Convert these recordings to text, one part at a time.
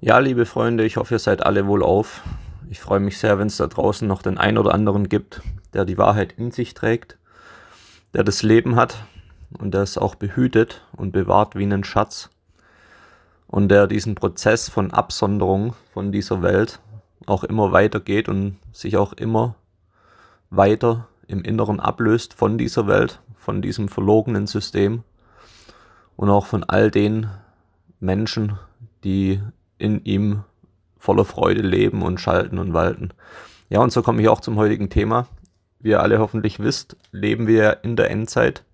Ja, liebe Freunde, ich hoffe, ihr seid alle wohl auf. Ich freue mich sehr, wenn es da draußen noch den einen oder anderen gibt, der die Wahrheit in sich trägt, der das Leben hat und der es auch behütet und bewahrt wie einen Schatz und der diesen Prozess von Absonderung von dieser Welt auch immer weitergeht und sich auch immer weiter im Inneren ablöst von dieser Welt, von diesem verlogenen System und auch von all den Menschen, die in ihm voller Freude leben und schalten und walten. Ja, und so komme ich auch zum heutigen Thema. Wie ihr alle hoffentlich wisst, leben wir in der Endzeit.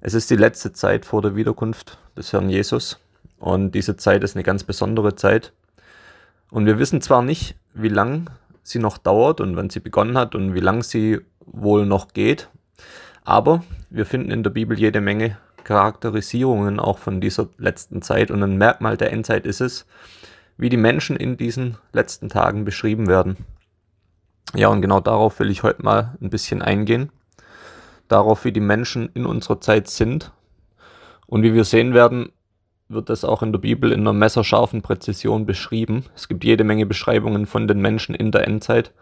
Es ist die letzte Zeit vor der Wiederkunft des Herrn Jesus. Und diese Zeit ist eine ganz besondere Zeit. Und wir wissen zwar nicht, wie lang sie noch dauert und wann sie begonnen hat und wie lang sie wohl noch geht, aber wir finden in der Bibel jede Menge Charakterisierungen auch von dieser letzten Zeit und ein Merkmal der Endzeit ist es, wie die Menschen in diesen letzten Tagen beschrieben werden. Ja, und genau darauf will ich heute mal ein bisschen eingehen. Darauf, wie die Menschen in unserer Zeit sind. Und wie wir sehen werden, wird das auch in der Bibel in einer messerscharfen Präzision beschrieben. Es gibt jede Menge Beschreibungen von den Menschen in der Endzeit,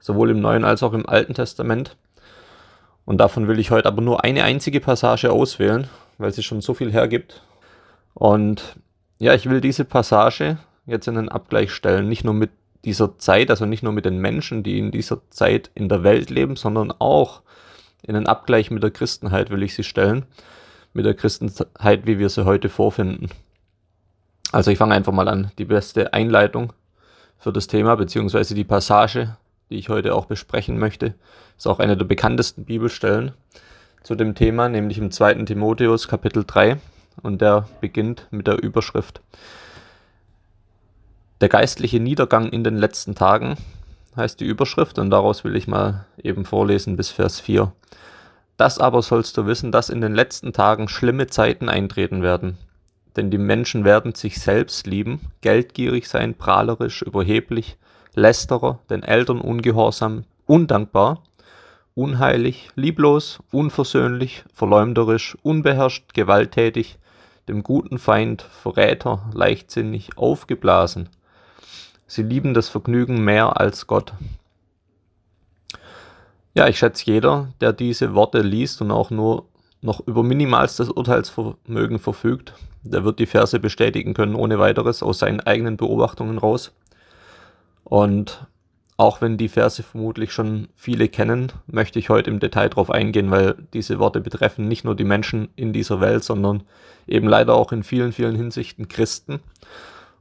sowohl im Neuen als auch im Alten Testament. Und davon will ich heute aber nur eine einzige Passage auswählen, weil sie schon so viel hergibt. Und ja, ich will diese Passage jetzt in den Abgleich stellen. Nicht nur mit dieser Zeit, also nicht nur mit den Menschen, die in dieser Zeit in der Welt leben, sondern auch in den Abgleich mit der Christenheit will ich sie stellen. Mit der Christenheit, wie wir sie heute vorfinden. Also ich fange einfach mal an. Die beste Einleitung für das Thema, beziehungsweise die Passage, die ich heute auch besprechen möchte, ist auch eine der bekanntesten Bibelstellen zu dem Thema, nämlich im 2. Timotheus Kapitel 3. Und der beginnt mit der Überschrift der geistliche Niedergang in den letzten Tagen heißt die Überschrift und daraus will ich mal eben vorlesen bis Vers 4. Das aber sollst du wissen, dass in den letzten Tagen schlimme Zeiten eintreten werden. Denn die Menschen werden sich selbst lieben, geldgierig sein, prahlerisch, überheblich, lästerer, den Eltern ungehorsam, undankbar, unheilig, lieblos, unversöhnlich, verleumderisch, unbeherrscht, gewalttätig, dem guten Feind, Verräter, leichtsinnig, aufgeblasen, Sie lieben das Vergnügen mehr als Gott. Ja, ich schätze jeder, der diese Worte liest und auch nur noch über minimalstes Urteilsvermögen verfügt, der wird die Verse bestätigen können ohne weiteres aus seinen eigenen Beobachtungen raus. Und auch wenn die Verse vermutlich schon viele kennen, möchte ich heute im Detail darauf eingehen, weil diese Worte betreffen nicht nur die Menschen in dieser Welt, sondern eben leider auch in vielen, vielen Hinsichten Christen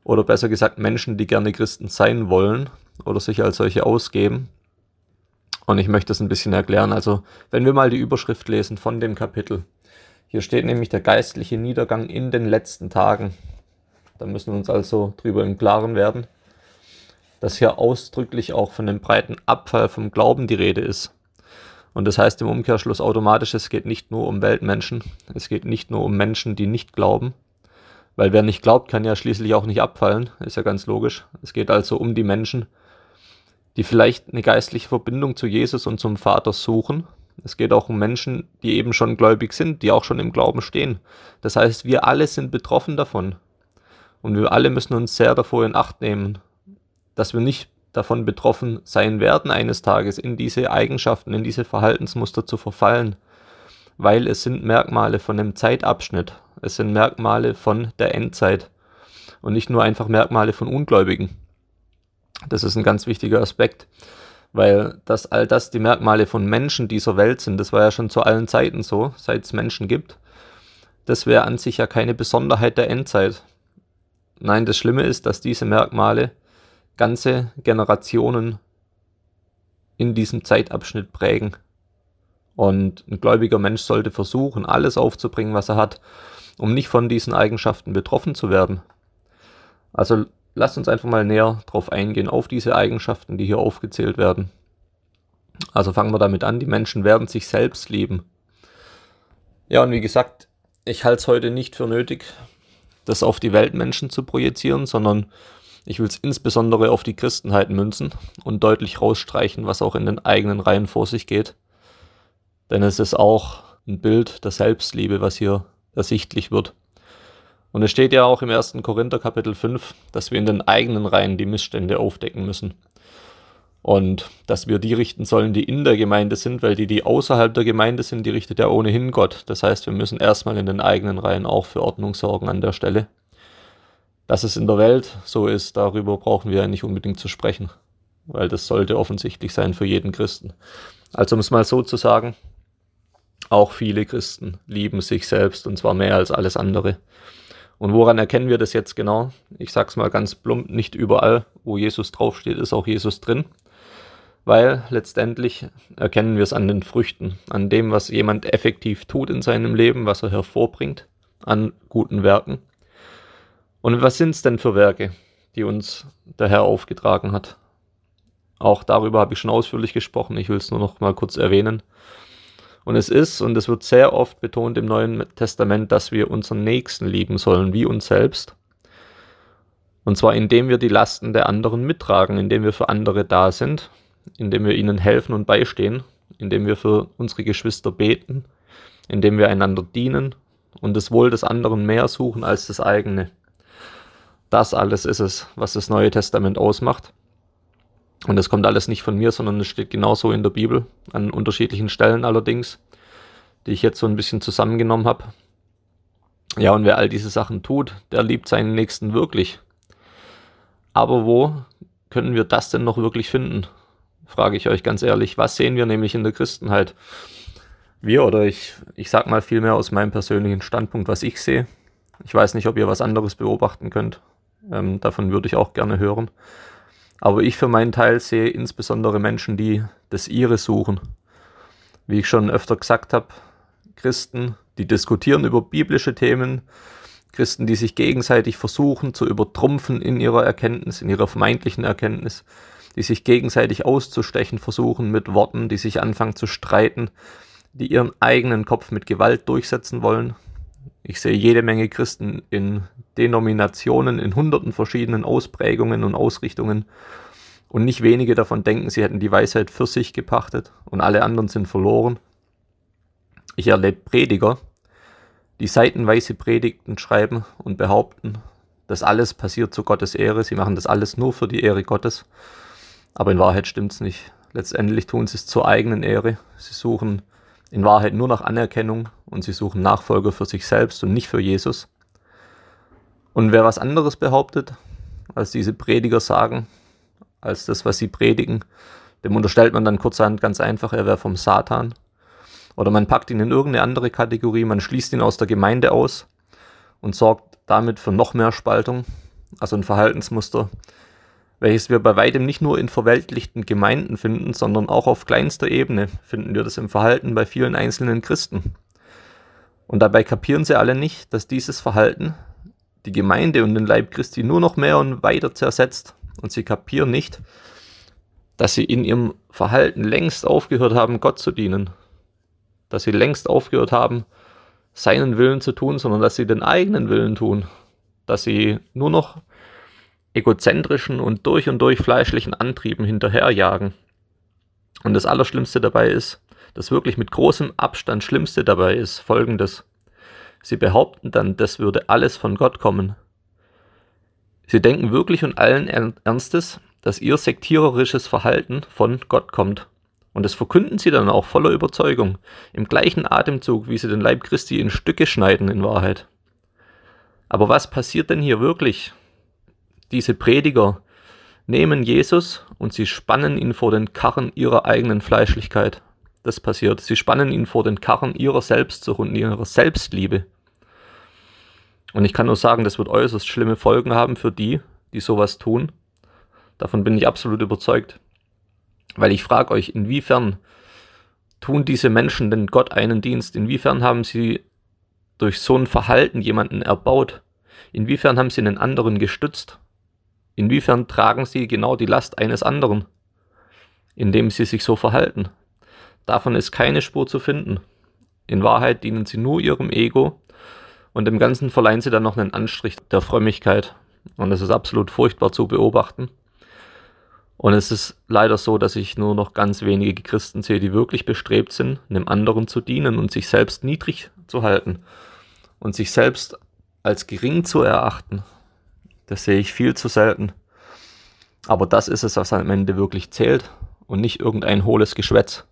oder besser gesagt Menschen, die gerne Christen sein wollen oder sich als solche ausgeben. Und ich möchte das ein bisschen erklären. Also, wenn wir mal die Überschrift lesen von dem Kapitel. Hier steht nämlich der geistliche Niedergang in den letzten Tagen. Da müssen wir uns also drüber im Klaren werden, dass hier ausdrücklich auch von dem breiten Abfall vom Glauben die Rede ist. Und das heißt im Umkehrschluss automatisch, es geht nicht nur um Weltmenschen, es geht nicht nur um Menschen, die nicht glauben, weil wer nicht glaubt, kann ja schließlich auch nicht abfallen, ist ja ganz logisch. Es geht also um die Menschen, die vielleicht eine geistliche Verbindung zu Jesus und zum Vater suchen. Es geht auch um Menschen, die eben schon gläubig sind, die auch schon im Glauben stehen. Das heißt, wir alle sind betroffen davon. Und wir alle müssen uns sehr davor in Acht nehmen, dass wir nicht davon betroffen sein werden, eines Tages in diese Eigenschaften, in diese Verhaltensmuster zu verfallen, weil es sind Merkmale von einem Zeitabschnitt, es sind Merkmale von der Endzeit und nicht nur einfach Merkmale von Ungläubigen. Das ist ein ganz wichtiger Aspekt, weil das all das die Merkmale von Menschen dieser Welt sind. Das war ja schon zu allen Zeiten so, seit es Menschen gibt. Das wäre an sich ja keine Besonderheit der Endzeit. Nein, das Schlimme ist, dass diese Merkmale ganze Generationen in diesem Zeitabschnitt prägen. Und ein gläubiger Mensch sollte versuchen, alles aufzubringen, was er hat, um nicht von diesen Eigenschaften betroffen zu werden. Also lasst uns einfach mal näher drauf eingehen, auf diese Eigenschaften, die hier aufgezählt werden. Also fangen wir damit an, die Menschen werden sich selbst lieben. Ja, und wie gesagt, ich halte es heute nicht für nötig, das auf die Weltmenschen zu projizieren, sondern ich will es insbesondere auf die Christenheit münzen und deutlich rausstreichen, was auch in den eigenen Reihen vor sich geht. Denn es ist auch ein Bild der Selbstliebe, was hier ersichtlich wird. Und es steht ja auch im 1. Korinther Kapitel 5, dass wir in den eigenen Reihen die Missstände aufdecken müssen. Und dass wir die richten sollen, die in der Gemeinde sind, weil die, die außerhalb der Gemeinde sind, die richtet ja ohnehin Gott. Das heißt, wir müssen erstmal in den eigenen Reihen auch für Ordnung sorgen an der Stelle. Dass es in der Welt so ist, darüber brauchen wir ja nicht unbedingt zu sprechen, weil das sollte offensichtlich sein für jeden Christen. Also um es mal so zu sagen, auch viele Christen lieben sich selbst und zwar mehr als alles andere. Und woran erkennen wir das jetzt genau? Ich sag's mal ganz plump, nicht überall, wo Jesus draufsteht, ist auch Jesus drin. Weil letztendlich erkennen wir es an den Früchten, an dem, was jemand effektiv tut in seinem Leben, was er hervorbringt, an guten Werken. Und was sind es denn für Werke, die uns der Herr aufgetragen hat? Auch darüber habe ich schon ausführlich gesprochen, ich will es nur noch mal kurz erwähnen. Und es ist, und es wird sehr oft betont im Neuen Testament, dass wir unseren Nächsten lieben sollen, wie uns selbst. Und zwar indem wir die Lasten der anderen mittragen, indem wir für andere da sind, indem wir ihnen helfen und beistehen, indem wir für unsere Geschwister beten, indem wir einander dienen und das Wohl des anderen mehr suchen als das eigene. Das alles ist es, was das Neue Testament ausmacht. Und das kommt alles nicht von mir, sondern es steht genauso in der Bibel, an unterschiedlichen Stellen allerdings, die ich jetzt so ein bisschen zusammengenommen habe. Ja, und wer all diese Sachen tut, der liebt seinen Nächsten wirklich. Aber wo können wir das denn noch wirklich finden? Frage ich euch ganz ehrlich. Was sehen wir nämlich in der Christenheit? Wir oder ich, ich sag mal vielmehr aus meinem persönlichen Standpunkt, was ich sehe. Ich weiß nicht, ob ihr was anderes beobachten könnt. Ähm, davon würde ich auch gerne hören. Aber ich für meinen Teil sehe insbesondere Menschen, die das ihre suchen. Wie ich schon öfter gesagt habe, Christen, die diskutieren über biblische Themen, Christen, die sich gegenseitig versuchen zu übertrumpfen in ihrer Erkenntnis, in ihrer vermeintlichen Erkenntnis, die sich gegenseitig auszustechen versuchen mit Worten, die sich anfangen zu streiten, die ihren eigenen Kopf mit Gewalt durchsetzen wollen. Ich sehe jede Menge Christen in Denominationen in hunderten verschiedenen Ausprägungen und Ausrichtungen. Und nicht wenige davon denken, sie hätten die Weisheit für sich gepachtet und alle anderen sind verloren. Ich erlebe Prediger, die seitenweise Predigten schreiben und behaupten, dass alles passiert zu Gottes Ehre. Sie machen das alles nur für die Ehre Gottes. Aber in Wahrheit stimmt es nicht. Letztendlich tun sie es zur eigenen Ehre. Sie suchen in Wahrheit nur nach Anerkennung und sie suchen Nachfolger für sich selbst und nicht für Jesus. Und wer was anderes behauptet, als diese Prediger sagen, als das, was sie predigen, dem unterstellt man dann kurzerhand ganz einfach, er wäre vom Satan. Oder man packt ihn in irgendeine andere Kategorie, man schließt ihn aus der Gemeinde aus und sorgt damit für noch mehr Spaltung, also ein Verhaltensmuster, welches wir bei weitem nicht nur in verweltlichten Gemeinden finden, sondern auch auf kleinster Ebene finden wir das im Verhalten bei vielen einzelnen Christen. Und dabei kapieren sie alle nicht, dass dieses Verhalten die Gemeinde und den Leib Christi nur noch mehr und weiter zersetzt. Und sie kapieren nicht, dass sie in ihrem Verhalten längst aufgehört haben, Gott zu dienen. Dass sie längst aufgehört haben, seinen Willen zu tun, sondern dass sie den eigenen Willen tun. Dass sie nur noch egozentrischen und durch und durch fleischlichen Antrieben hinterherjagen. Und das Allerschlimmste dabei ist, das wirklich mit großem Abstand Schlimmste dabei ist folgendes. Sie behaupten dann, das würde alles von Gott kommen. Sie denken wirklich und allen Ernstes, dass ihr sektiererisches Verhalten von Gott kommt. Und das verkünden sie dann auch voller Überzeugung, im gleichen Atemzug, wie sie den Leib Christi in Stücke schneiden in Wahrheit. Aber was passiert denn hier wirklich? Diese Prediger nehmen Jesus und sie spannen ihn vor den Karren ihrer eigenen Fleischlichkeit das passiert. Sie spannen ihn vor den Karren ihrer Selbstsucht und ihrer Selbstliebe. Und ich kann nur sagen, das wird äußerst schlimme Folgen haben für die, die sowas tun. Davon bin ich absolut überzeugt. Weil ich frage euch, inwiefern tun diese Menschen denn Gott einen Dienst? Inwiefern haben sie durch so ein Verhalten jemanden erbaut? Inwiefern haben sie einen anderen gestützt? Inwiefern tragen sie genau die Last eines anderen, indem sie sich so verhalten? Davon ist keine Spur zu finden. In Wahrheit dienen sie nur ihrem Ego und dem Ganzen verleihen sie dann noch einen Anstrich der Frömmigkeit. Und es ist absolut furchtbar zu beobachten. Und es ist leider so, dass ich nur noch ganz wenige Christen sehe, die wirklich bestrebt sind, einem anderen zu dienen und sich selbst niedrig zu halten und sich selbst als gering zu erachten. Das sehe ich viel zu selten. Aber das ist es, was am Ende wirklich zählt und nicht irgendein hohles Geschwätz.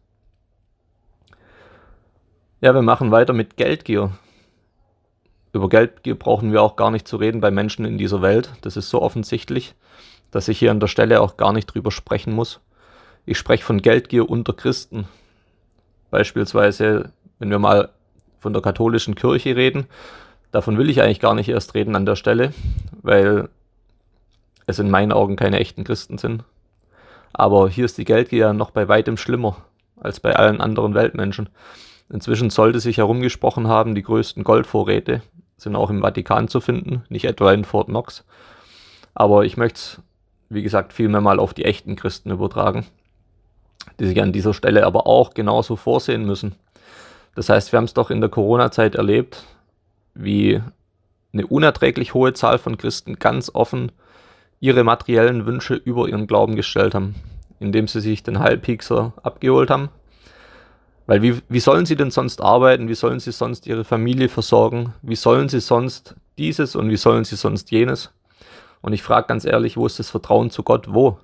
Ja, wir machen weiter mit Geldgier. Über Geldgier brauchen wir auch gar nicht zu reden bei Menschen in dieser Welt. Das ist so offensichtlich, dass ich hier an der Stelle auch gar nicht drüber sprechen muss. Ich spreche von Geldgier unter Christen. Beispielsweise, wenn wir mal von der katholischen Kirche reden, davon will ich eigentlich gar nicht erst reden an der Stelle, weil es in meinen Augen keine echten Christen sind. Aber hier ist die Geldgier noch bei weitem schlimmer als bei allen anderen Weltmenschen. Inzwischen sollte sich herumgesprochen haben, die größten Goldvorräte sind auch im Vatikan zu finden, nicht etwa in Fort Knox. Aber ich möchte es, wie gesagt, vielmehr mal auf die echten Christen übertragen, die sich an dieser Stelle aber auch genauso vorsehen müssen. Das heißt, wir haben es doch in der Corona-Zeit erlebt, wie eine unerträglich hohe Zahl von Christen ganz offen ihre materiellen Wünsche über ihren Glauben gestellt haben, indem sie sich den Heilpiekser abgeholt haben. Weil wie, wie sollen sie denn sonst arbeiten? Wie sollen sie sonst ihre Familie versorgen? Wie sollen sie sonst dieses und wie sollen sie sonst jenes? Und ich frage ganz ehrlich, wo ist das Vertrauen zu Gott? Wo?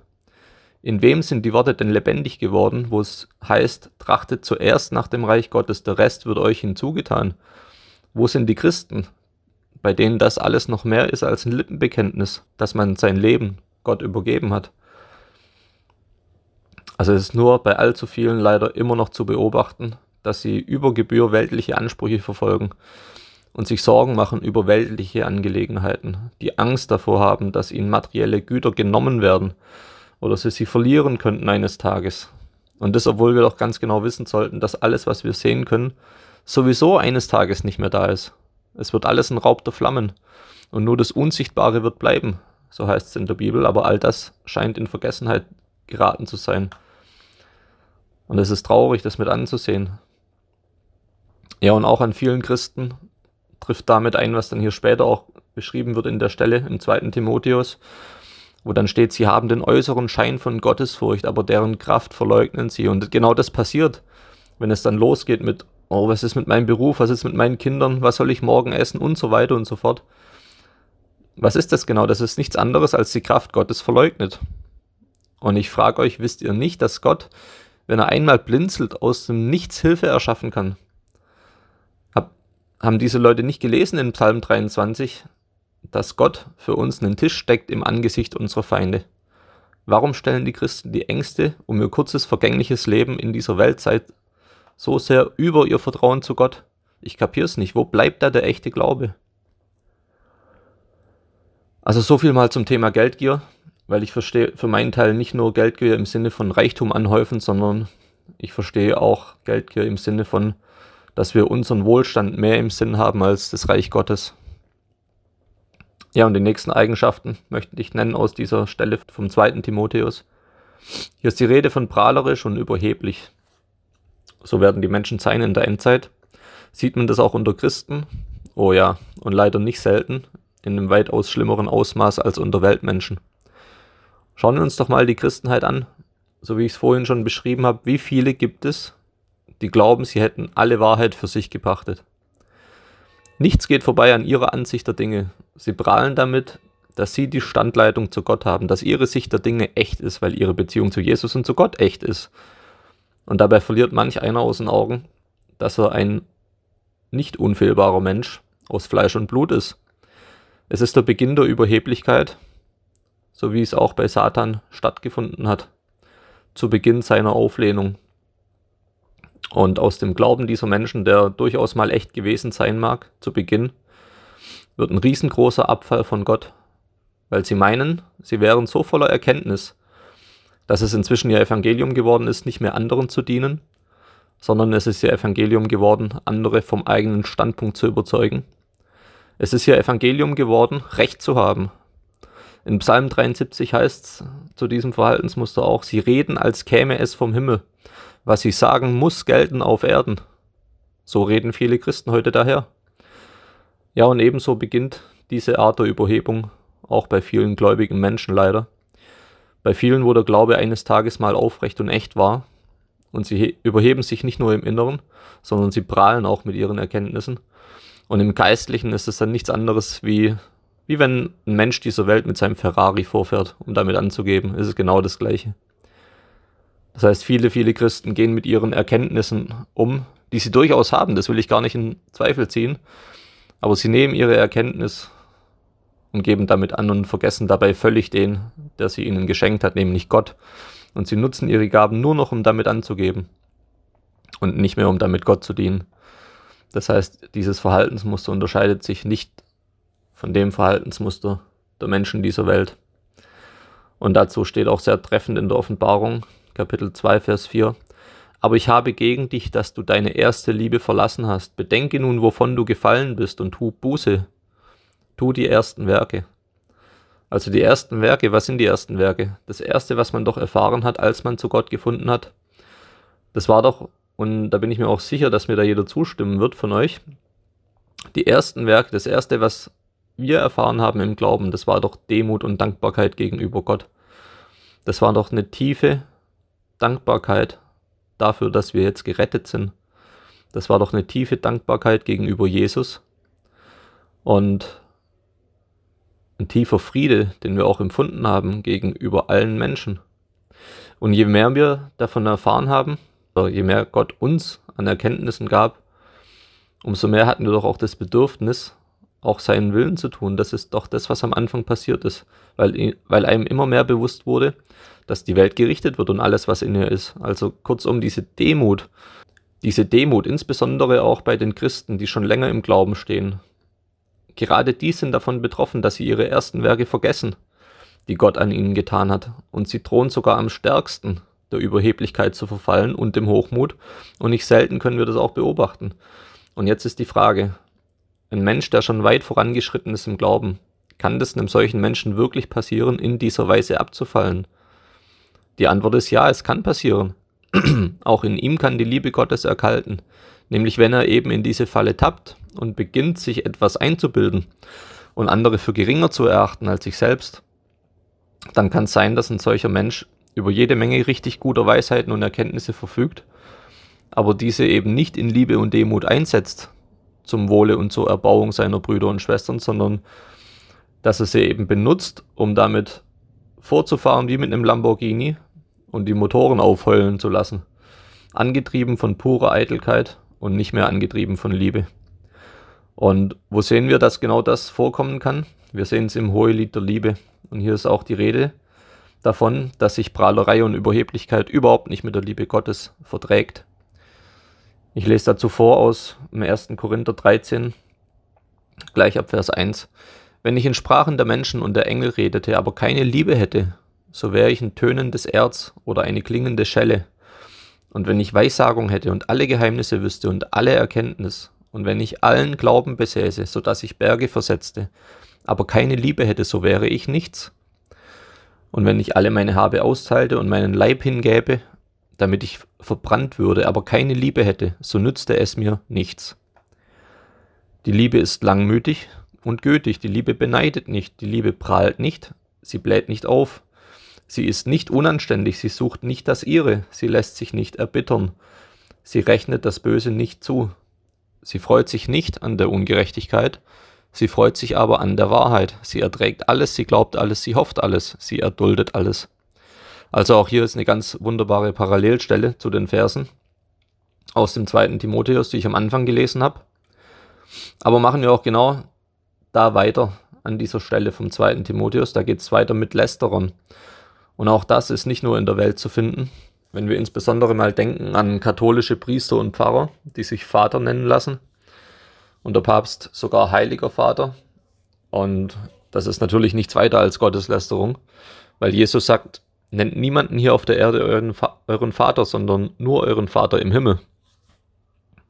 In wem sind die Worte denn lebendig geworden, wo es heißt, trachtet zuerst nach dem Reich Gottes, der Rest wird euch hinzugetan? Wo sind die Christen, bei denen das alles noch mehr ist als ein Lippenbekenntnis, dass man sein Leben Gott übergeben hat. Also es ist nur bei allzu vielen leider immer noch zu beobachten, dass sie über Gebühr weltliche Ansprüche verfolgen und sich Sorgen machen über weltliche Angelegenheiten, die Angst davor haben, dass ihnen materielle Güter genommen werden oder sie sie verlieren könnten eines Tages. Und das, obwohl wir doch ganz genau wissen sollten, dass alles, was wir sehen können, sowieso eines Tages nicht mehr da ist. Es wird alles ein Raub der Flammen. Und nur das Unsichtbare wird bleiben, so heißt es in der Bibel, aber all das scheint in Vergessenheit geraten zu sein. Und es ist traurig, das mit anzusehen. Ja, und auch an vielen Christen trifft damit ein, was dann hier später auch beschrieben wird in der Stelle im zweiten Timotheus, wo dann steht, sie haben den äußeren Schein von Gottesfurcht, aber deren Kraft verleugnen sie. Und genau das passiert, wenn es dann losgeht mit oh, was ist mit meinem Beruf, was ist mit meinen Kindern, was soll ich morgen essen und so weiter und so fort. Was ist das genau? Das ist nichts anderes als die Kraft Gottes verleugnet. Und ich frage euch, wisst ihr nicht, dass Gott, wenn er einmal blinzelt, aus dem Nichts Hilfe erschaffen kann? Hab, haben diese Leute nicht gelesen in Psalm 23, dass Gott für uns einen Tisch steckt im Angesicht unserer Feinde? Warum stellen die Christen die Ängste um ihr kurzes vergängliches Leben in dieser Weltzeit so sehr über ihr Vertrauen zu Gott. Ich kapier's nicht. Wo bleibt da der echte Glaube? Also so viel mal zum Thema Geldgier, weil ich verstehe für meinen Teil nicht nur Geldgier im Sinne von Reichtum anhäufen, sondern ich verstehe auch Geldgier im Sinne von, dass wir unseren Wohlstand mehr im Sinn haben als das Reich Gottes. Ja, und die nächsten Eigenschaften möchte ich nennen aus dieser Stelle vom zweiten Timotheus. Hier ist die Rede von prahlerisch und überheblich. So werden die Menschen sein in der Endzeit. Sieht man das auch unter Christen? Oh ja, und leider nicht selten, in einem weitaus schlimmeren Ausmaß als unter Weltmenschen. Schauen wir uns doch mal die Christenheit an. So wie ich es vorhin schon beschrieben habe, wie viele gibt es, die glauben, sie hätten alle Wahrheit für sich gepachtet. Nichts geht vorbei an ihrer Ansicht der Dinge. Sie prahlen damit, dass sie die Standleitung zu Gott haben, dass ihre Sicht der Dinge echt ist, weil ihre Beziehung zu Jesus und zu Gott echt ist. Und dabei verliert manch einer aus den Augen, dass er ein nicht unfehlbarer Mensch aus Fleisch und Blut ist. Es ist der Beginn der Überheblichkeit, so wie es auch bei Satan stattgefunden hat, zu Beginn seiner Auflehnung. Und aus dem Glauben dieser Menschen, der durchaus mal echt gewesen sein mag, zu Beginn, wird ein riesengroßer Abfall von Gott, weil sie meinen, sie wären so voller Erkenntnis, dass es inzwischen ja Evangelium geworden ist, nicht mehr anderen zu dienen, sondern es ist ja Evangelium geworden, andere vom eigenen Standpunkt zu überzeugen. Es ist ja Evangelium geworden, Recht zu haben. In Psalm 73 heißt es zu diesem Verhaltensmuster auch, sie reden, als käme es vom Himmel. Was sie sagen, muss gelten auf Erden. So reden viele Christen heute daher. Ja, und ebenso beginnt diese Art der Überhebung auch bei vielen gläubigen Menschen leider. Bei vielen, wo der Glaube eines Tages mal aufrecht und echt war, und sie überheben sich nicht nur im Inneren, sondern sie prahlen auch mit ihren Erkenntnissen. Und im Geistlichen ist es dann nichts anderes wie, wie wenn ein Mensch dieser Welt mit seinem Ferrari vorfährt, um damit anzugeben. Es ist genau das Gleiche. Das heißt, viele, viele Christen gehen mit ihren Erkenntnissen um, die sie durchaus haben, das will ich gar nicht in Zweifel ziehen, aber sie nehmen ihre Erkenntnis und geben damit an und vergessen dabei völlig den, der sie ihnen geschenkt hat, nämlich Gott. Und sie nutzen ihre Gaben nur noch, um damit anzugeben und nicht mehr, um damit Gott zu dienen. Das heißt, dieses Verhaltensmuster unterscheidet sich nicht von dem Verhaltensmuster der Menschen dieser Welt. Und dazu steht auch sehr treffend in der Offenbarung, Kapitel 2, Vers 4. Aber ich habe gegen dich, dass du deine erste Liebe verlassen hast. Bedenke nun, wovon du gefallen bist und tu Buße. Tu die ersten Werke. Also die ersten Werke, was sind die ersten Werke? Das erste, was man doch erfahren hat, als man zu Gott gefunden hat, das war doch, und da bin ich mir auch sicher, dass mir da jeder zustimmen wird von euch, die ersten Werke, das erste, was wir erfahren haben im Glauben, das war doch Demut und Dankbarkeit gegenüber Gott. Das war doch eine tiefe Dankbarkeit dafür, dass wir jetzt gerettet sind. Das war doch eine tiefe Dankbarkeit gegenüber Jesus und ein tiefer Friede, den wir auch empfunden haben gegenüber allen Menschen. Und je mehr wir davon erfahren haben, je mehr Gott uns an Erkenntnissen gab, umso mehr hatten wir doch auch das Bedürfnis, auch seinen Willen zu tun. Das ist doch das, was am Anfang passiert ist, weil, weil einem immer mehr bewusst wurde, dass die Welt gerichtet wird und alles, was in ihr ist. Also kurzum, diese Demut, diese Demut, insbesondere auch bei den Christen, die schon länger im Glauben stehen. Gerade die sind davon betroffen, dass sie ihre ersten Werke vergessen, die Gott an ihnen getan hat. Und sie drohen sogar am stärksten der Überheblichkeit zu verfallen und dem Hochmut. Und nicht selten können wir das auch beobachten. Und jetzt ist die Frage, ein Mensch, der schon weit vorangeschritten ist im Glauben, kann das einem solchen Menschen wirklich passieren, in dieser Weise abzufallen? Die Antwort ist ja, es kann passieren. Auch in ihm kann die Liebe Gottes erkalten, nämlich wenn er eben in diese Falle tappt und beginnt, sich etwas einzubilden und andere für geringer zu erachten als sich selbst, dann kann es sein, dass ein solcher Mensch über jede Menge richtig guter Weisheiten und Erkenntnisse verfügt, aber diese eben nicht in Liebe und Demut einsetzt, zum Wohle und zur Erbauung seiner Brüder und Schwestern, sondern dass er sie eben benutzt, um damit vorzufahren wie mit einem Lamborghini und die Motoren aufheulen zu lassen. Angetrieben von purer Eitelkeit und nicht mehr angetrieben von Liebe. Und wo sehen wir, dass genau das vorkommen kann? Wir sehen es im Hohelied der Liebe. Und hier ist auch die Rede davon, dass sich Prahlerei und Überheblichkeit überhaupt nicht mit der Liebe Gottes verträgt. Ich lese dazu vor aus dem 1. Korinther 13, gleich ab Vers 1. Wenn ich in Sprachen der Menschen und der Engel redete, aber keine Liebe hätte, so wäre ich ein tönendes Erz oder eine klingende Schelle. Und wenn ich Weissagung hätte und alle Geheimnisse wüsste und alle Erkenntnis, und wenn ich allen Glauben besäße, so dass ich Berge versetzte, aber keine Liebe hätte, so wäre ich nichts. Und wenn ich alle meine Habe austeilte und meinen Leib hingäbe, damit ich verbrannt würde, aber keine Liebe hätte, so nützte es mir nichts. Die Liebe ist langmütig und gütig. Die Liebe beneidet nicht, die Liebe prahlt nicht, sie bläht nicht auf. Sie ist nicht unanständig, sie sucht nicht das ihre, sie lässt sich nicht erbittern. Sie rechnet das Böse nicht zu. Sie freut sich nicht an der Ungerechtigkeit, sie freut sich aber an der Wahrheit. Sie erträgt alles, sie glaubt alles, sie hofft alles, sie erduldet alles. Also auch hier ist eine ganz wunderbare Parallelstelle zu den Versen aus dem zweiten Timotheus, die ich am Anfang gelesen habe. Aber machen wir auch genau da weiter an dieser Stelle vom zweiten Timotheus. Da geht es weiter mit Lästerern. Und auch das ist nicht nur in der Welt zu finden. Wenn wir insbesondere mal denken an katholische Priester und Pfarrer, die sich Vater nennen lassen. Und der Papst sogar Heiliger Vater. Und das ist natürlich nichts weiter als Gotteslästerung, weil Jesus sagt, nennt niemanden hier auf der Erde euren, euren Vater, sondern nur euren Vater im Himmel.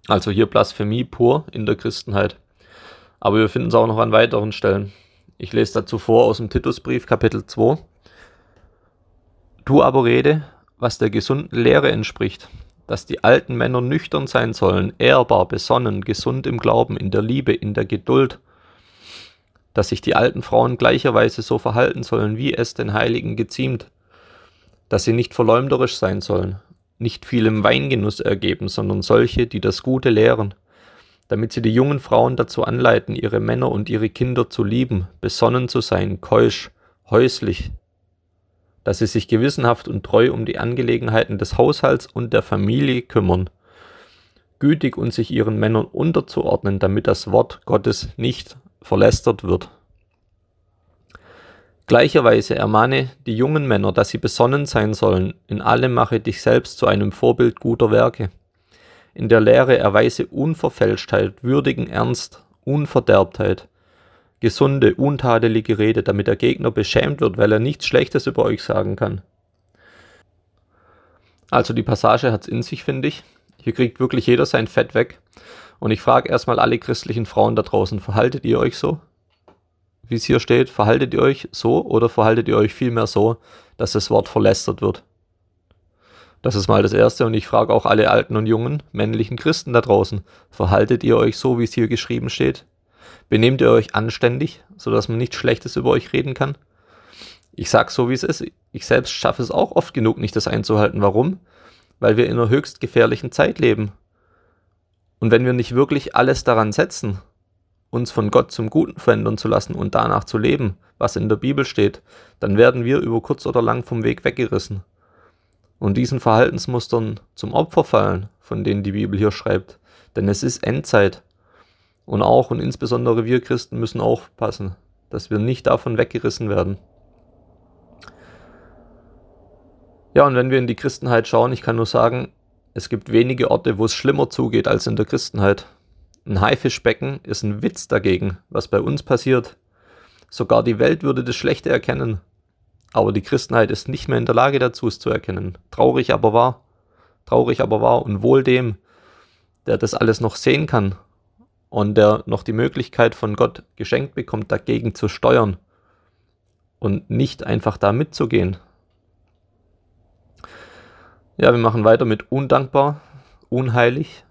Also hier Blasphemie pur in der Christenheit. Aber wir finden es auch noch an weiteren Stellen. Ich lese dazu vor aus dem Titusbrief Kapitel 2. Du aber rede, was der gesunden Lehre entspricht, dass die alten Männer nüchtern sein sollen, ehrbar, besonnen, gesund im Glauben, in der Liebe, in der Geduld, dass sich die alten Frauen gleicherweise so verhalten sollen, wie es den Heiligen geziemt, dass sie nicht verleumderisch sein sollen, nicht vielem Weingenuss ergeben, sondern solche, die das Gute lehren, damit sie die jungen Frauen dazu anleiten, ihre Männer und ihre Kinder zu lieben, besonnen zu sein, keusch, häuslich, dass sie sich gewissenhaft und treu um die Angelegenheiten des Haushalts und der Familie kümmern, gütig und sich ihren Männern unterzuordnen, damit das Wort Gottes nicht verlästert wird. Gleicherweise ermahne die jungen Männer, dass sie besonnen sein sollen, in allem mache dich selbst zu einem Vorbild guter Werke. In der Lehre erweise Unverfälschtheit, würdigen Ernst, Unverderbtheit, gesunde, untadelige Rede, damit der Gegner beschämt wird, weil er nichts Schlechtes über euch sagen kann. Also die Passage hat's in sich, finde ich. Hier kriegt wirklich jeder sein Fett weg. Und ich frage erstmal alle christlichen Frauen da draußen, verhaltet ihr euch so? Wie es hier steht, verhaltet ihr euch so oder verhaltet ihr euch vielmehr so, dass das Wort verlästert wird? Das ist mal das Erste und ich frage auch alle alten und jungen männlichen Christen da draußen, verhaltet ihr euch so, wie es hier geschrieben steht? Benehmt ihr euch anständig, sodass man nichts Schlechtes über euch reden kann? Ich sag so, wie es ist. Ich selbst schaffe es auch oft genug nicht, das einzuhalten. Warum? Weil wir in einer höchst gefährlichen Zeit leben. Und wenn wir nicht wirklich alles daran setzen, uns von Gott zum Guten verändern zu lassen und danach zu leben, was in der Bibel steht, dann werden wir über kurz oder lang vom Weg weggerissen und diesen Verhaltensmustern zum Opfer fallen, von denen die Bibel hier schreibt. Denn es ist Endzeit. Und auch und insbesondere wir Christen müssen aufpassen, dass wir nicht davon weggerissen werden. Ja, und wenn wir in die Christenheit schauen, ich kann nur sagen, es gibt wenige Orte, wo es schlimmer zugeht als in der Christenheit. Ein Haifischbecken ist ein Witz dagegen, was bei uns passiert. Sogar die Welt würde das Schlechte erkennen. Aber die Christenheit ist nicht mehr in der Lage dazu, es zu erkennen. Traurig aber wahr. Traurig aber wahr und wohl dem, der das alles noch sehen kann und der noch die Möglichkeit von Gott geschenkt bekommt, dagegen zu steuern und nicht einfach da mitzugehen. Ja, wir machen weiter mit undankbar, unheilig.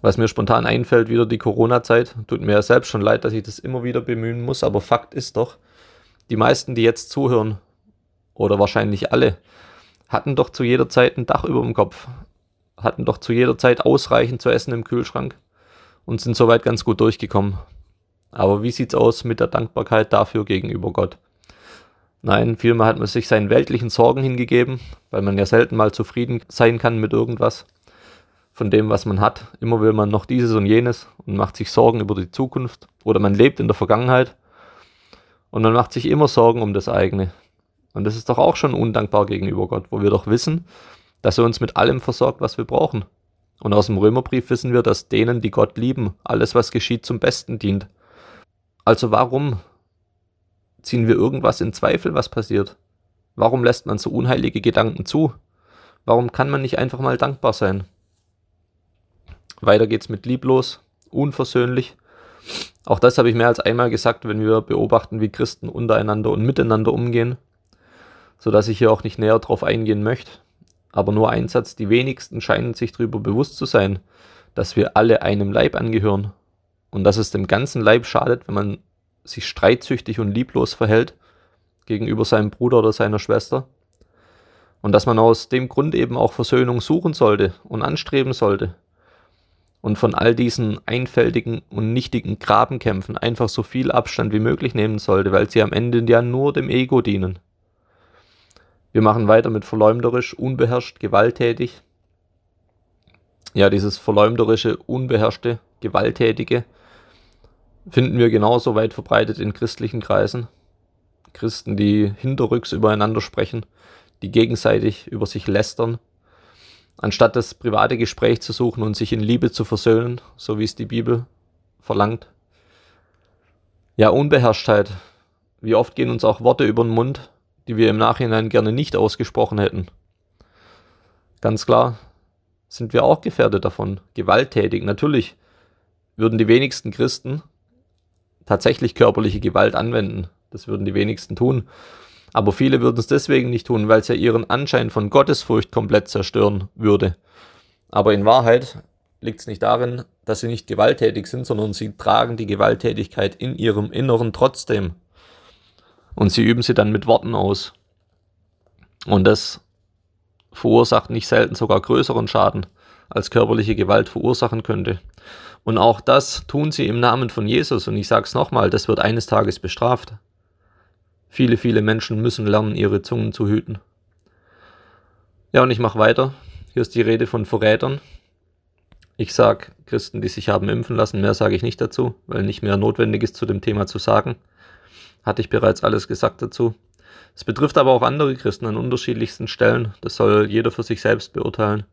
Was mir spontan einfällt, wieder die Corona-Zeit. Tut mir ja selbst schon leid, dass ich das immer wieder bemühen muss, aber Fakt ist doch, die meisten, die jetzt zuhören, oder wahrscheinlich alle, hatten doch zu jeder Zeit ein Dach über dem Kopf, hatten doch zu jeder Zeit ausreichend zu essen im Kühlschrank und sind soweit ganz gut durchgekommen. Aber wie sieht's aus mit der Dankbarkeit dafür gegenüber Gott? Nein, vielmehr hat man sich seinen weltlichen Sorgen hingegeben, weil man ja selten mal zufrieden sein kann mit irgendwas von dem, was man hat. Immer will man noch dieses und jenes und macht sich Sorgen über die Zukunft oder man lebt in der Vergangenheit und man macht sich immer Sorgen um das eigene. Und das ist doch auch schon undankbar gegenüber Gott, wo wir doch wissen, dass er uns mit allem versorgt, was wir brauchen. Und aus dem Römerbrief wissen wir, dass denen, die Gott lieben, alles, was geschieht, zum Besten dient. Also warum ziehen wir irgendwas in Zweifel, was passiert? Warum lässt man so unheilige Gedanken zu? Warum kann man nicht einfach mal dankbar sein? Weiter geht's mit lieblos, unversöhnlich, auch das habe ich mehr als einmal gesagt, wenn wir beobachten, wie Christen untereinander und miteinander umgehen, sodass ich hier auch nicht näher drauf eingehen möchte. Aber nur ein Satz, die wenigsten scheinen sich darüber bewusst zu sein, dass wir alle einem Leib angehören. Und dass es dem ganzen Leib schadet, wenn man sich streitsüchtig und lieblos verhält gegenüber seinem Bruder oder seiner Schwester. Und dass man aus dem Grund eben auch Versöhnung suchen sollte und anstreben sollte. Und von all diesen einfältigen und nichtigen Grabenkämpfen einfach so viel Abstand wie möglich nehmen sollte, weil sie am Ende ja nur dem Ego dienen. Wir machen weiter mit verleumderisch, unbeherrscht, gewalttätig. Ja, dieses verleumderische, unbeherrschte, gewalttätige finden wir genauso weit verbreitet in christlichen Kreisen. Christen, die hinterrücks übereinander sprechen, die gegenseitig über sich lästern, anstatt das private Gespräch zu suchen und sich in Liebe zu versöhnen, so wie es die Bibel verlangt. Ja, Unbeherrschtheit. Wie oft gehen uns auch Worte über den Mund, die wir im Nachhinein gerne nicht ausgesprochen hätten. Ganz klar sind wir auch gefährdet davon, gewalttätig. Natürlich würden die wenigsten Christen tatsächlich körperliche Gewalt anwenden. Das würden die wenigsten tun. Aber viele würden es deswegen nicht tun, weil es ja ihren Anschein von Gottesfurcht komplett zerstören würde. Aber in Wahrheit liegt es nicht darin, dass sie nicht gewalttätig sind, sondern sie tragen die Gewalttätigkeit in ihrem Inneren trotzdem. Und sie üben sie dann mit Worten aus. Und das verursacht nicht selten sogar größeren Schaden, als körperliche Gewalt verursachen könnte. Und auch das tun sie im Namen von Jesus. Und ich sage es nochmal, das wird eines Tages bestraft. Viele, viele Menschen müssen lernen, ihre Zungen zu hüten. Ja, und ich mache weiter. Hier ist die Rede von Verrätern. Ich sage Christen, die sich haben impfen lassen, mehr sage ich nicht dazu, weil nicht mehr notwendig ist, zu dem Thema zu sagen. Hatte ich bereits alles gesagt dazu. Es betrifft aber auch andere Christen an unterschiedlichsten Stellen. Das soll jeder für sich selbst beurteilen.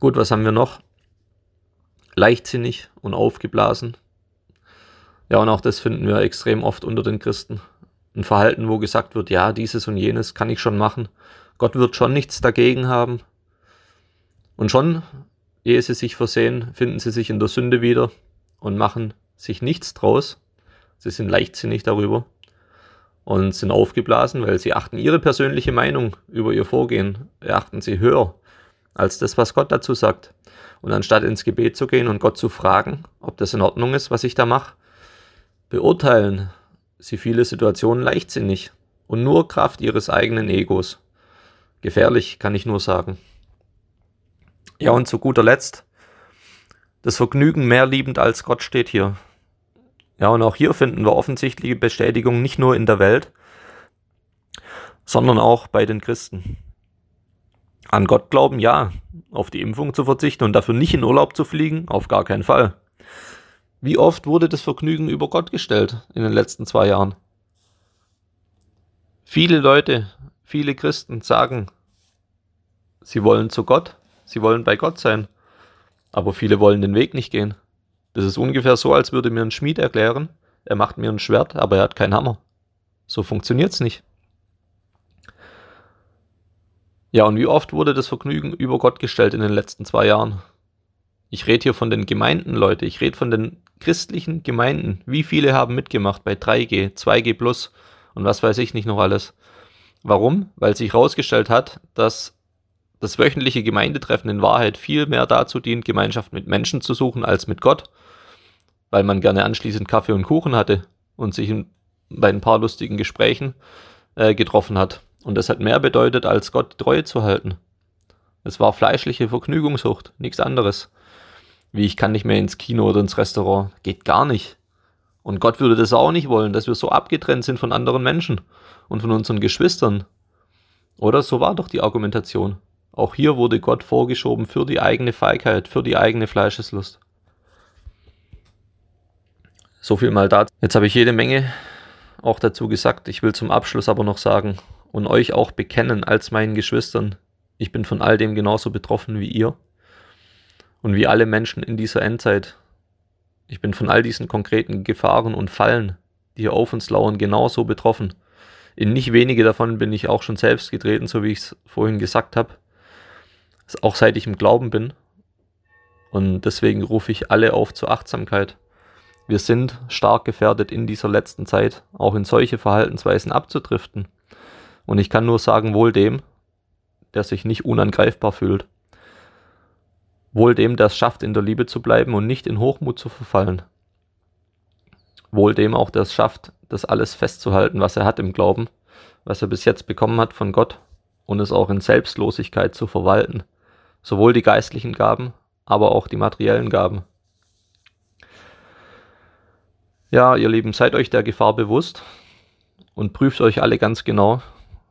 Gut, was haben wir noch? Leichtsinnig und aufgeblasen. Ja, und auch das finden wir extrem oft unter den Christen. Ein Verhalten, wo gesagt wird, ja, dieses und jenes kann ich schon machen. Gott wird schon nichts dagegen haben. Und schon ehe sie sich versehen, finden sie sich in der Sünde wieder und machen sich nichts draus. Sie sind leichtsinnig darüber und sind aufgeblasen, weil sie achten ihre persönliche Meinung über ihr Vorgehen, erachten sie höher als das, was Gott dazu sagt. Und anstatt ins Gebet zu gehen und Gott zu fragen, ob das in Ordnung ist, was ich da mache, beurteilen sie viele Situationen leichtsinnig und nur Kraft ihres eigenen Egos. Gefährlich, kann ich nur sagen. Ja, und zu guter Letzt, das Vergnügen mehr liebend als Gott steht hier. Ja, und auch hier finden wir offensichtliche Bestätigung nicht nur in der Welt, sondern auch bei den Christen. An Gott glauben, ja. Auf die Impfung zu verzichten und dafür nicht in Urlaub zu fliegen, auf gar keinen Fall. Wie oft wurde das Vergnügen über Gott gestellt in den letzten zwei Jahren? Viele Leute, viele Christen sagen, sie wollen zu Gott, Sie wollen bei Gott sein. Aber viele wollen den Weg nicht gehen. Das ist ungefähr so, als würde mir ein Schmied erklären, er macht mir ein Schwert, aber er hat keinen Hammer. So funktioniert's nicht. Ja, und wie oft wurde das Vergnügen über Gott gestellt in den letzten zwei Jahren? Ich rede hier von den Gemeinden, Leute. Ich rede von den christlichen Gemeinden. Wie viele haben mitgemacht bei 3G, 2G Plus und was weiß ich nicht noch alles? Warum? Weil sich herausgestellt hat, dass das wöchentliche Gemeindetreffen in Wahrheit viel mehr dazu dient, Gemeinschaft mit Menschen zu suchen als mit Gott, weil man gerne anschließend Kaffee und Kuchen hatte und sich in, bei ein paar lustigen Gesprächen äh, getroffen hat. Und das hat mehr bedeutet, als Gott Treue zu halten. Es war fleischliche Vergnügungssucht, nichts anderes. Wie ich kann nicht mehr ins Kino oder ins Restaurant. Geht gar nicht. Und Gott würde das auch nicht wollen, dass wir so abgetrennt sind von anderen Menschen und von unseren Geschwistern. Oder so war doch die Argumentation. Auch hier wurde Gott vorgeschoben für die eigene Feigheit, für die eigene Fleischeslust. So viel mal dazu. Jetzt habe ich jede Menge auch dazu gesagt. Ich will zum Abschluss aber noch sagen und euch auch bekennen als meinen Geschwistern. Ich bin von all dem genauso betroffen wie ihr und wie alle Menschen in dieser Endzeit. Ich bin von all diesen konkreten Gefahren und Fallen, die hier auf uns lauern, genauso betroffen. In nicht wenige davon bin ich auch schon selbst getreten, so wie ich es vorhin gesagt habe auch seit ich im Glauben bin. Und deswegen rufe ich alle auf zur Achtsamkeit. Wir sind stark gefährdet in dieser letzten Zeit, auch in solche Verhaltensweisen abzudriften. Und ich kann nur sagen, wohl dem, der sich nicht unangreifbar fühlt. Wohl dem, der es schafft, in der Liebe zu bleiben und nicht in Hochmut zu verfallen. Wohl dem auch, der es schafft, das alles festzuhalten, was er hat im Glauben, was er bis jetzt bekommen hat von Gott und es auch in Selbstlosigkeit zu verwalten sowohl die geistlichen Gaben, aber auch die materiellen Gaben. Ja, ihr Lieben, seid euch der Gefahr bewusst und prüft euch alle ganz genau,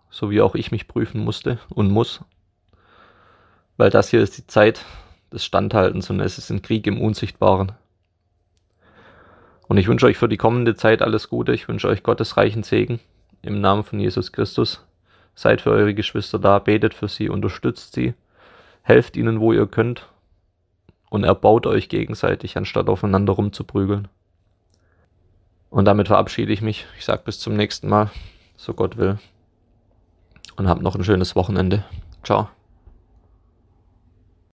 so wie auch ich mich prüfen musste und muss, weil das hier ist die Zeit des Standhaltens und es ist ein Krieg im Unsichtbaren. Und ich wünsche euch für die kommende Zeit alles Gute, ich wünsche euch Gottes reichen Segen im Namen von Jesus Christus. Seid für eure Geschwister da, betet für sie, unterstützt sie helft ihnen, wo ihr könnt und erbaut euch gegenseitig, anstatt aufeinander rumzuprügeln. Und damit verabschiede ich mich. Ich sage bis zum nächsten Mal, so Gott will. Und habt noch ein schönes Wochenende. Ciao.